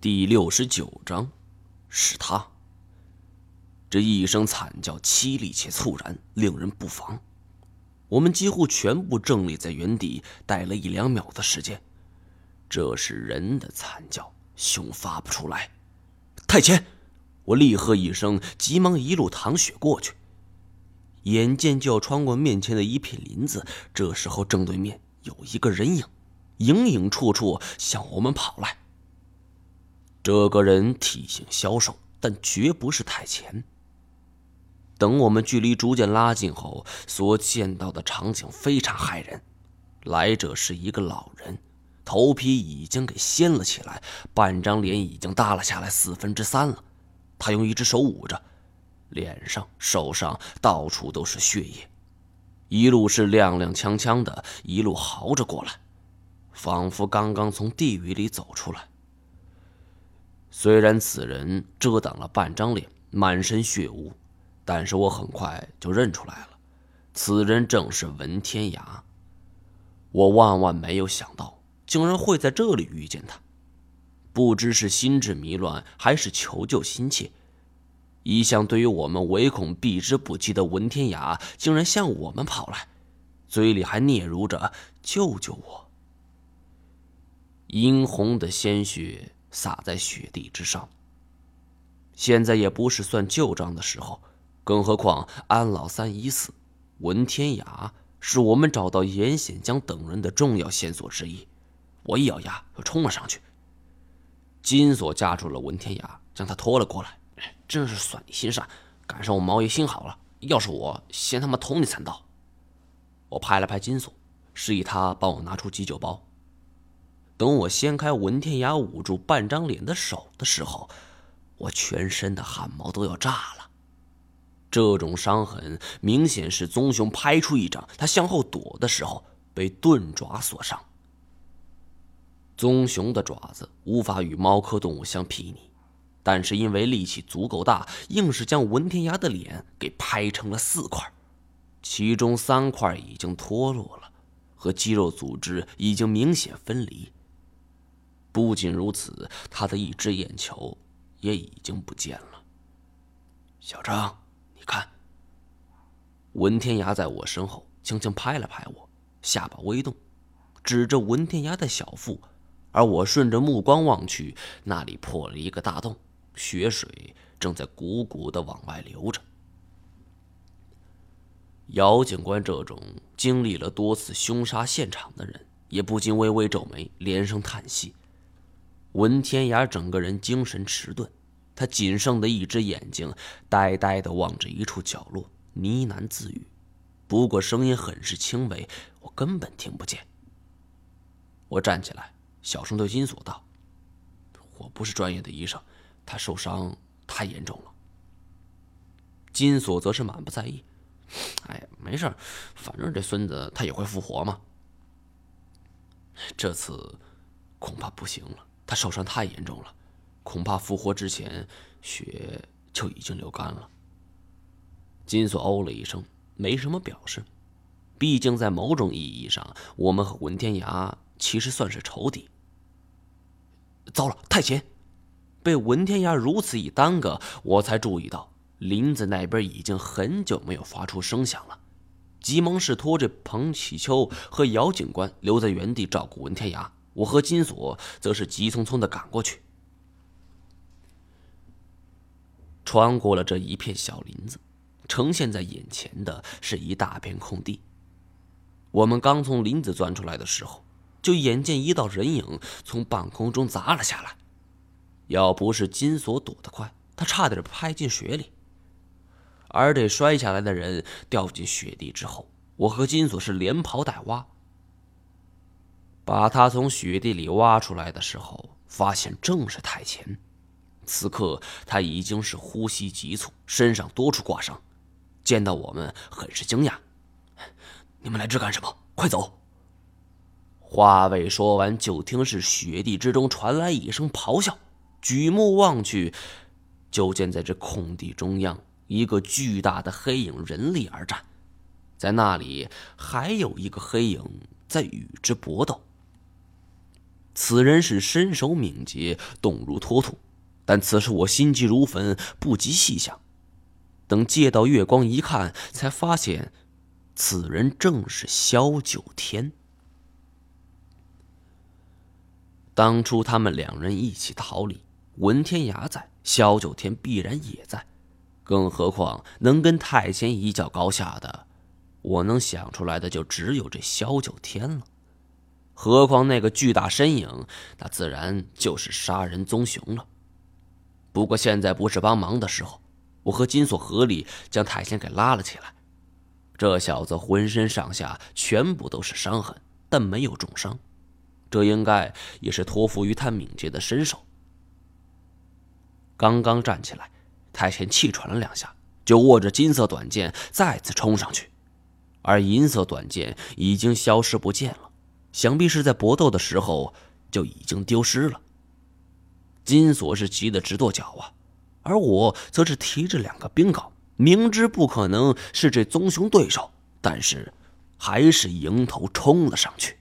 第六十九章，是他。这一声惨叫凄厉且猝然，令人不防。我们几乎全部正立在原地，待了一两秒的时间。这是人的惨叫，熊发不出来。太前，我厉喝一声，急忙一路淌血过去。眼见就要穿过面前的一片林子，这时候正对面有一个人影，影影绰绰向我们跑来。这个人体型消瘦，但绝不是太前。等我们距离逐渐拉近后，所见到的场景非常骇人。来者是一个老人，头皮已经给掀了起来，半张脸已经耷了下来四分之三了。他用一只手捂着，脸上、手上到处都是血液，一路是踉踉跄跄的，一路嚎着过来，仿佛刚刚从地狱里走出来。虽然此人遮挡了半张脸，满身血污，但是我很快就认出来了，此人正是文天涯。我万万没有想到，竟然会在这里遇见他。不知是心智迷乱，还是求救心切，一向对于我们唯恐避之不及的文天涯，竟然向我们跑来，嘴里还嗫嚅着“救救我”。殷红的鲜血。洒在雪地之上。现在也不是算旧账的时候，更何况安老三已死，文天涯是我们找到严显江等人的重要线索之一。我一咬牙，就冲了上去。金锁架住了文天涯，将他拖了过来。真是算你心善，赶上我毛爷心好了。要是我，先他妈捅你三刀。我拍了拍金锁，示意他帮我拿出急救包。等我掀开文天涯捂住半张脸的手的时候，我全身的汗毛都要炸了。这种伤痕明显是棕熊拍出一掌，他向后躲的时候被钝爪所伤。棕熊的爪子无法与猫科动物相媲拟，但是因为力气足够大，硬是将文天涯的脸给拍成了四块，其中三块已经脱落了，和肌肉组织已经明显分离。不仅如此，他的一只眼球也已经不见了。小张，你看。文天涯在我身后轻轻拍了拍我，下巴微动，指着文天涯的小腹，而我顺着目光望去，那里破了一个大洞，血水正在鼓鼓的往外流着。姚警官这种经历了多次凶杀现场的人，也不禁微微皱眉，连声叹息。文天涯整个人精神迟钝，他仅剩的一只眼睛呆呆地望着一处角落，呢喃自语，不过声音很是轻微，我根本听不见。我站起来，小声对金锁道：“我不是专业的医生，他受伤太严重了。”金锁则是满不在意：“哎，没事反正这孙子他也会复活嘛。这次恐怕不行了。”他受伤太严重了，恐怕复活之前血就已经流干了。金锁哦了一声，没什么表示。毕竟在某种意义上，我们和文天涯其实算是仇敌。糟了，太前！被文天涯如此一耽搁，我才注意到林子那边已经很久没有发出声响了。急忙是拖着彭启秋和姚警官留在原地照顾文天涯。我和金锁则是急匆匆的赶过去，穿过了这一片小林子，呈现在眼前的是一大片空地。我们刚从林子钻出来的时候，就眼见一道人影从半空中砸了下来。要不是金锁躲得快，他差点拍进水里。而这摔下来的人掉进雪地之后，我和金锁是连刨带挖。把他从雪地里挖出来的时候，发现正是太前。此刻他已经是呼吸急促，身上多处挂伤，见到我们很是惊讶：“你们来这干什么？快走！”话未说完，就听是雪地之中传来一声咆哮。举目望去，就见在这空地中央，一个巨大的黑影人立而战，在那里还有一个黑影在与之搏斗。此人是身手敏捷，动如脱兔。但此时我心急如焚，不及细想。等借到月光一看，才发现，此人正是萧九天。当初他们两人一起逃离，文天涯在，萧九天必然也在。更何况能跟太监一较高下的，我能想出来的就只有这萧九天了。何况那个巨大身影，那自然就是杀人棕熊了。不过现在不是帮忙的时候，我和金锁合力将太贤给拉了起来。这小子浑身上下全部都是伤痕，但没有重伤，这应该也是托付于他敏捷的身手。刚刚站起来，太贤气喘了两下，就握着金色短剑再次冲上去，而银色短剑已经消失不见了，想必是在搏斗的时候就已经丢失了。金锁是急得直跺脚啊，而我则是提着两个冰镐，明知不可能是这棕熊对手，但是还是迎头冲了上去。